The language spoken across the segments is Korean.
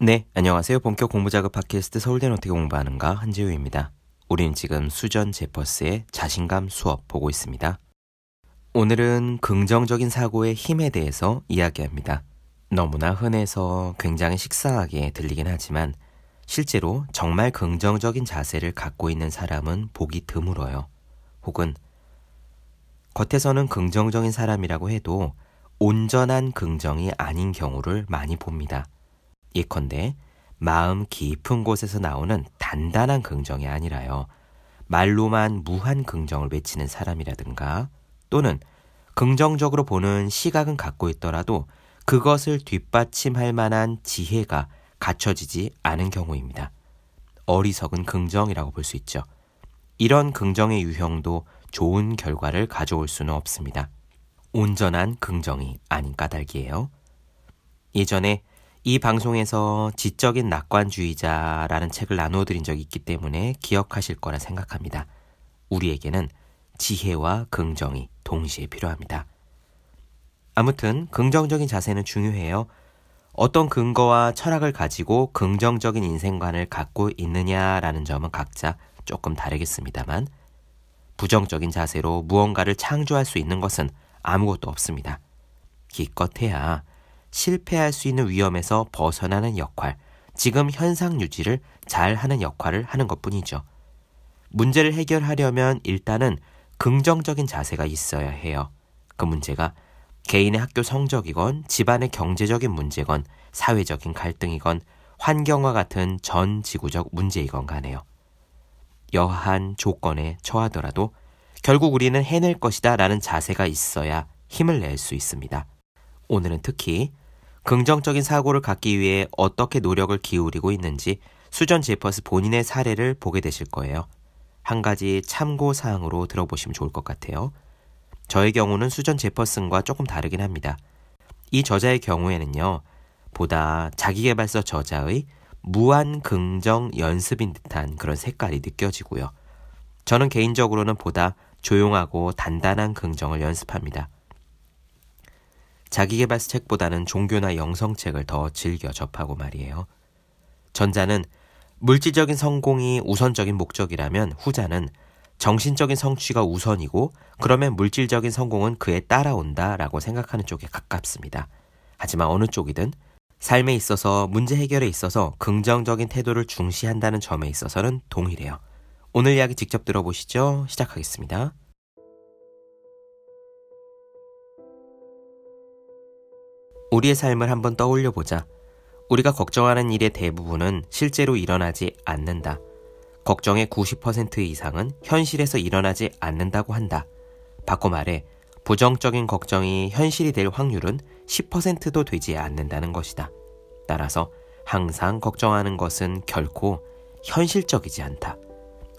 네, 안녕하세요. 본격 공부작업 팟캐스트 서울대는 어떻게 공부하는가 한지우입니다. 우리는 지금 수전 제퍼스의 자신감 수업 보고 있습니다. 오늘은 긍정적인 사고의 힘에 대해서 이야기합니다. 너무나 흔해서 굉장히 식상하게 들리긴 하지만 실제로 정말 긍정적인 자세를 갖고 있는 사람은 보기 드물어요. 혹은 겉에서는 긍정적인 사람이라고 해도 온전한 긍정이 아닌 경우를 많이 봅니다. 예컨대 마음 깊은 곳에서 나오는 단단한 긍정이 아니라요. 말로만 무한 긍정을 외치는 사람이라든가 또는 긍정적으로 보는 시각은 갖고 있더라도 그것을 뒷받침할 만한 지혜가 갖춰지지 않은 경우입니다. 어리석은 긍정이라고 볼 수 있죠. 이런 긍정의 유형도 좋은 결과를 가져올 수는 없습니다. 온전한 긍정이 아닌 까닭이에요. 예전에 이 방송에서 지적인 낙관주의자라는 책을 나누어 드린 적이 있기 때문에 기억하실 거라 생각합니다. 우리에게는 지혜와 긍정이 동시에 필요합니다. 아무튼 긍정적인 자세는 중요해요. 어떤 근거와 철학을 가지고 긍정적인 인생관을 갖고 있느냐라는 점은 각자 조금 다르겠습니다만 부정적인 자세로 무언가를 창조할 수 있는 것은 아무것도 없습니다. 기껏해야 실패할 수 있는 위험에서 벗어나는 역할, 지금 현상 유지를 잘 하는 역할을 하는 것 뿐이죠. 문제를 해결하려면 일단은 긍정적인 자세가 있어야 해요. 그 문제가 개인의 학교 성적이건 집안의 경제적인 문제건 사회적인 갈등이건 환경과 같은 전 지구적 문제이건 간에요. 여한 조건에 처하더라도 결국 우리는 해낼 것이다 라는 자세가 있어야 힘을 낼 수 있습니다. 오늘은 특히 긍정적인 사고를 갖기 위해 어떻게 노력을 기울이고 있는지 수전 제퍼스 본인의 사례를 보게 되실 거예요. 한 가지 참고 사항으로 들어보시면 좋을 것 같아요. 저의 경우는 수전 제퍼슨과 조금 다르긴 합니다. 이 저자의 경우에는요, 보다 자기개발서 저자의 무한 긍정 연습인 듯한 그런 색깔이 느껴지고요. 저는 개인적으로는 보다 조용하고 단단한 긍정을 연습합니다. 자기개발서 책보다는 종교나 영성책을 더 즐겨 접하고 말이에요. 전자는 물질적인 성공이 우선적인 목적이라면 후자는 정신적인 성취가 우선이고 그러면 물질적인 성공은 그에 따라온다 라고 생각하는 쪽에 가깝습니다. 하지만 어느 쪽이든 삶에 있어서 문제 해결에 있어서 긍정적인 태도를 중시한다는 점에 있어서는 동일해요. 오늘 이야기 직접 들어보시죠. 시작하겠습니다. 우리의 삶을 한번 떠올려 보자. 우리가 걱정하는 일의 대부분은 실제로 일어나지 않는다. 걱정의 90% 이상은 현실에서 일어나지 않는다고 한다. 바꿔 말해, 부정적인 걱정이 현실이 될 확률은 10%도 되지 않는다는 것이다. 따라서 항상 걱정하는 것은 결코 현실적이지 않다.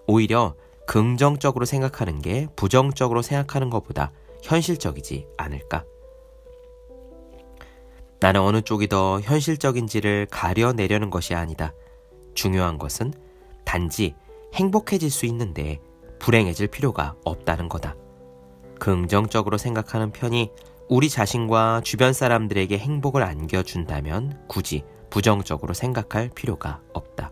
오히려 긍정적으로 생각하는 게 부정적으로 생각하는 것보다 현실적이지 않을까? 나는 어느 쪽이 더 현실적인지를 가려내려는 것이 아니다. 중요한 것은 단지 행복해질 수 있는데 불행해질 필요가 없다는 거다. 긍정적으로 생각하는 편이 우리 자신과 주변 사람들에게 행복을 안겨준다면 굳이 부정적으로 생각할 필요가 없다.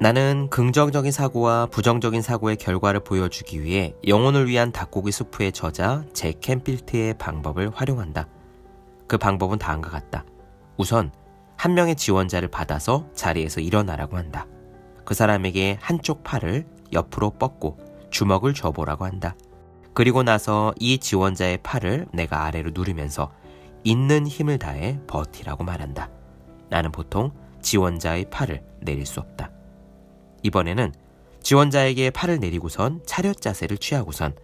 나는 긍정적인 사고와 부정적인 사고의 결과를 보여주기 위해 영혼을 위한 닭고기 수프의 저자 제 캠필트의 방법을 활용한다. 그 방법은 다음과 같다. 우선 한 명의 지원자를 받아서 자리에서 일어나라고 한다. 그 사람에게 한쪽 팔을 옆으로 뻗고 주먹을 줘보라고 한다. 그리고 나서 이 지원자의 팔을 내가 아래로 누르면서 있는 힘을 다해 버티라고 말한다. 나는 보통 지원자의 팔을 내릴 수 없다. 이번에는 지원자에게 팔을 내리고선 차렷 자세를 취하고선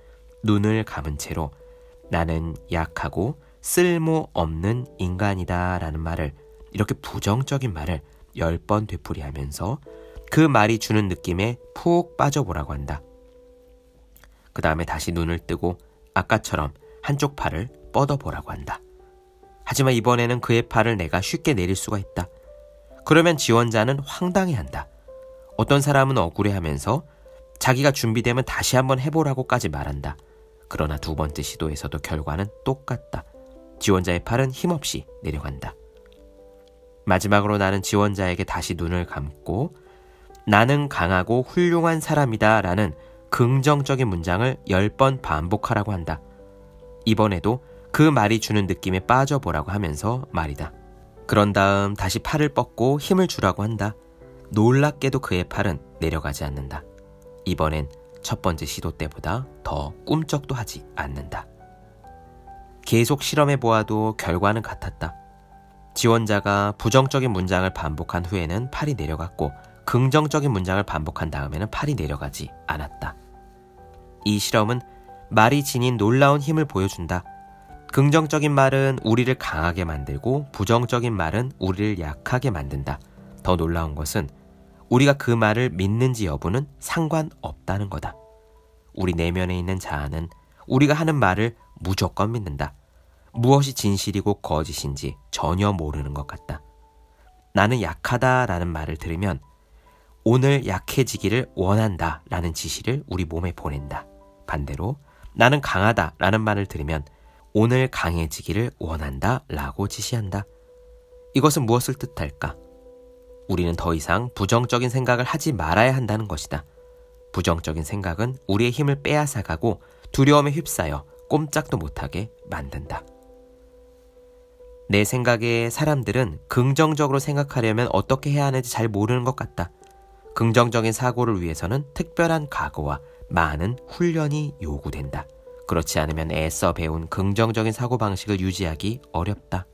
눈을 감은 채로 나는 약하고 쓸모없는 인간이다 라는 말을 이렇게 부정적인 말을 열번 되풀이하면서 그 말이 주는 느낌에 푹 빠져보라고 한다. 그 다음에 다시 눈을 뜨고 아까처럼 한쪽 팔을 뻗어보라고 한다. 하지만 이번에는 그의 팔을 내가 쉽게 내릴 수가 있다. 그러면 지원자는 황당해 한다. 어떤 사람은 억울해 하면서 자기가 준비되면 다시 한번 해보라고까지 말한다. 그러나 두 번째 시도에서도 결과는 똑같다. 지원자의 팔은 힘없이 내려간다. 마지막으로 나는 지원자에게 다시 눈을 감고 나는 강하고 훌륭한 사람이다 라는 긍정적인 문장을 10번 반복하라고 한다. 이번에도 그 말이 주는 느낌에 빠져보라고 하면서 말이다. 그런 다음 다시 팔을 뻗고 힘을 주라고 한다. 놀랍게도 그의 팔은 내려가지 않는다. 이번엔 첫 번째 시도 때보다 더 꿈쩍도 하지 않는다. 계속 실험해 보아도 결과는 같았다. 지원자가 부정적인 문장을 반복한 후에는 팔이 내려갔고 긍정적인 문장을 반복한 다음에는 팔이 내려가지 않았다. 이 실험은 말이 지닌 놀라운 힘을 보여준다. 긍정적인 말은 우리를 강하게 만들고 부정적인 말은 우리를 약하게 만든다. 더 놀라운 것은 우리가 그 말을 믿는지 여부는 상관없다는 거다. 우리 내면에 있는 자아는 우리가 하는 말을 무조건 믿는다. 무엇이 진실이고 거짓인지 전혀 모르는 것 같다. 나는 약하다라는 말을 들으면 오늘 약해지기를 원한다 라는 지시를 우리 몸에 보낸다. 반대로 나는 강하다 라는 말을 들으면 오늘 강해지기를 원한다 라고 지시한다. 이것은 무엇을 뜻할까? 우리는 더 이상 부정적인 생각을 하지 말아야 한다는 것이다. 부정적인 생각은 우리의 힘을 빼앗아가고 두려움에 휩싸여 꼼짝도 못하게 만든다. 내 생각에 사람들은 긍정적으로 생각하려면 어떻게 해야 하는지 잘 모르는 것 같다. 긍정적인 사고를 위해서는 특별한 각오와 많은 훈련이 요구된다. 그렇지 않으면 애써 배운 긍정적인 사고방식을 유지하기 어렵다.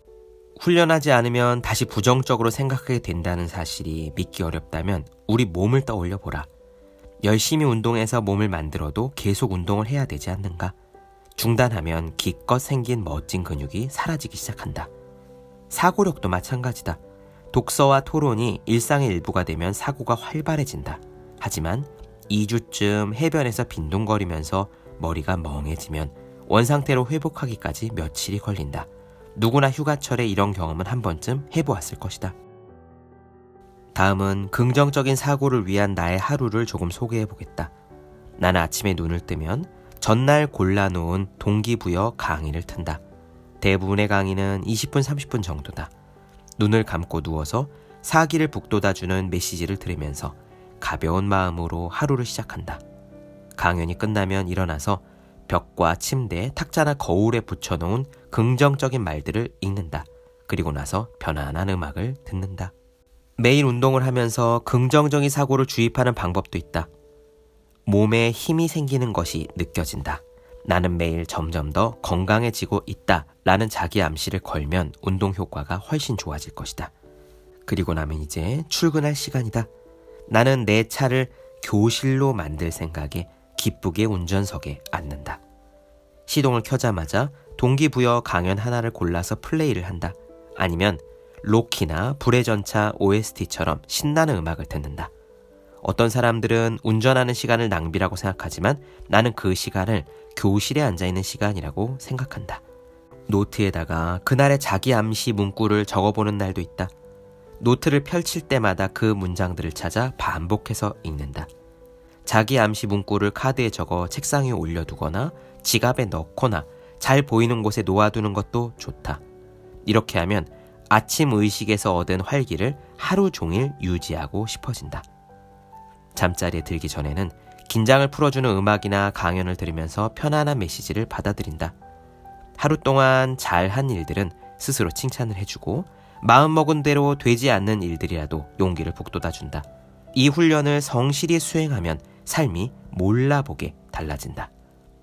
훈련하지 않으면 다시 부정적으로 생각하게 된다는 사실이 믿기 어렵다면 우리 몸을 떠올려 보라. 열심히 운동해서 몸을 만들어도 계속 운동을 해야 되지 않는가? 중단하면 기껏 생긴 멋진 근육이 사라지기 시작한다. 사고력도 마찬가지다. 독서와 토론이 일상의 일부가 되면 사고가 활발해진다. 하지만 2주쯤 해변에서 빈둥거리면서 머리가 멍해지면 원상태로 회복하기까지 며칠이 걸린다. 누구나 휴가철에 이런 경험은 한 번쯤 해보았을 것이다. 다음은 긍정적인 사고를 위한 나의 하루를 조금 소개해 보겠다. 나는 아침에 눈을 뜨면 전날 골라놓은 동기부여 강의를 튼다. 대부분의 강의는 20분, 30분 정도다. 눈을 감고 누워서 사기를 북돋아주는 메시지를 들으면서 가벼운 마음으로 하루를 시작한다. 강연이 끝나면 일어나서 벽과 침대, 탁자나 거울에 붙여놓은 긍정적인 말들을 읽는다. 그리고 나서 편안한 음악을 듣는다. 매일 운동을 하면서 긍정적인 사고를 주입하는 방법도 있다. 몸에 힘이 생기는 것이 느껴진다. 나는 매일 점점 더 건강해지고 있다. 라는 자기 암시를 걸면 운동 효과가 훨씬 좋아질 것이다. 그리고 나면 이제 출근할 시간이다. 나는 내 차를 교실로 만들 생각에 기쁘게 운전석에 앉는다. 시동을 켜자마자 동기부여 강연 하나를 골라서 플레이를 한다. 아니면 로키나 불의 전차 OST처럼 신나는 음악을 듣는다. 어떤 사람들은 운전하는 시간을 낭비라고 생각하지만 나는 그 시간을 교실에 앉아 있는 시간이라고 생각한다. 노트에다가 그날의 자기 암시 문구를 적어보는 날도 있다. 노트를 펼칠 때마다 그 문장들을 찾아 반복해서 읽는다. 자기 암시 문구를 카드에 적어 책상 위에 올려두거나 지갑에 넣거나 잘 보이는 곳에 놓아두는 것도 좋다. 이렇게 하면 아침 의식에서 얻은 활기를 하루 종일 유지하고 싶어진다. 잠자리에 들기 전에는 긴장을 풀어주는 음악이나 강연을 들으면서 편안한 메시지를 받아들인다. 하루 동안 잘 한 일들은 스스로 칭찬을 해주고 마음먹은 대로 되지 않는 일들이라도 용기를 북돋아준다. 이 훈련을 성실히 수행하면 삶이 몰라보게 달라진다.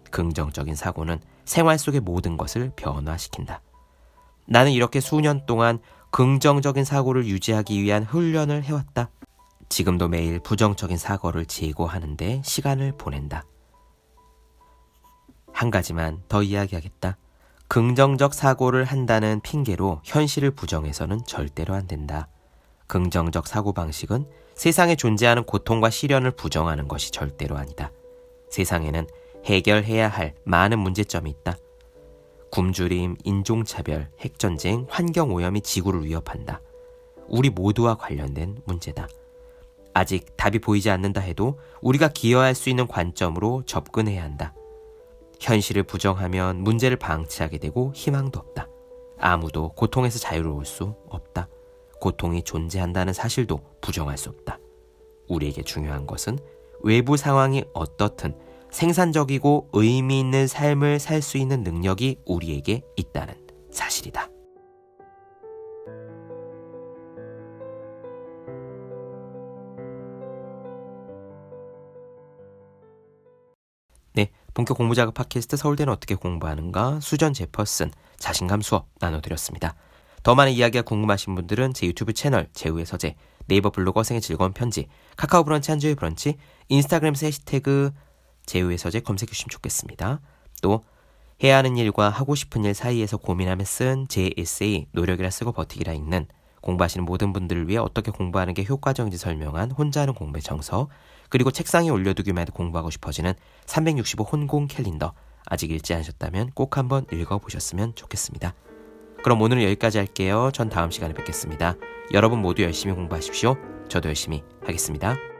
긍정적인 사고는 생활 속의 모든 것을 변화시킨다. 나는 이렇게 수년 동안 긍정적인 사고를 유지하기 위한 훈련을 해왔다. 지금도 매일 부정적인 사고를 제거하는데 시간을 보낸다. 한 가지만 더 이야기하겠다. 긍정적 사고를 한다는 핑계로 현실을 부정해서는 절대로 안 된다. 긍정적 사고방식은 세상에 존재하는 고통과 시련을 부정하는 것이 절대로 아니다. 세상에는 해결해야 할 많은 문제점이 있다. 굶주림, 인종차별, 핵전쟁, 환경오염이 지구를 위협한다. 우리 모두와 관련된 문제다. 아직 답이 보이지 않는다 해도 우리가 기여할 수 있는 관점으로 접근해야 한다. 현실을 부정하면 문제를 방치하게 되고 희망도 없다. 아무도 고통에서 자유로울 수 없다. 고통이 존재한다는 사실도 부정할 수 없다. 우리에게 중요한 것은 외부 상황이 어떻든 생산적이고 의미 있는 삶을 살 수 있는 능력이 우리에게 있다는 사실이다. 네, 본격 공부 작업 팟캐스트 서울대는 어떻게 공부하는가 수전 제퍼슨 자신감 수업 나눠드렸습니다. 더 많은 이야기가 궁금하신 분들은 제 유튜브 채널 제우의 서재 네이버 블로그 생의 즐거운 편지 카카오 브런치 한주의 브런치 인스타그램에서 해시태그 서재 검색해 주시면 좋겠습니다. 또 해야 하는 일과 하고 싶은 일 사이에서 고민하며 쓴 제 에세이 노력이라 쓰고 버티기라 읽는 공부하시는 모든 분들을 위해 어떻게 공부하는 게 효과적인지 설명한 혼자 하는 공부의 정석 그리고 책상에 올려두기만 해도 공부하고 싶어지는 365 혼공 캘린더 아직 읽지 않으셨다면 꼭 한번 읽어보셨으면 좋겠습니다. 그럼 오늘은 여기까지 할게요. 전 다음 시간에 뵙겠습니다. 여러분 모두 열심히 공부하십시오. 저도 열심히 하겠습니다.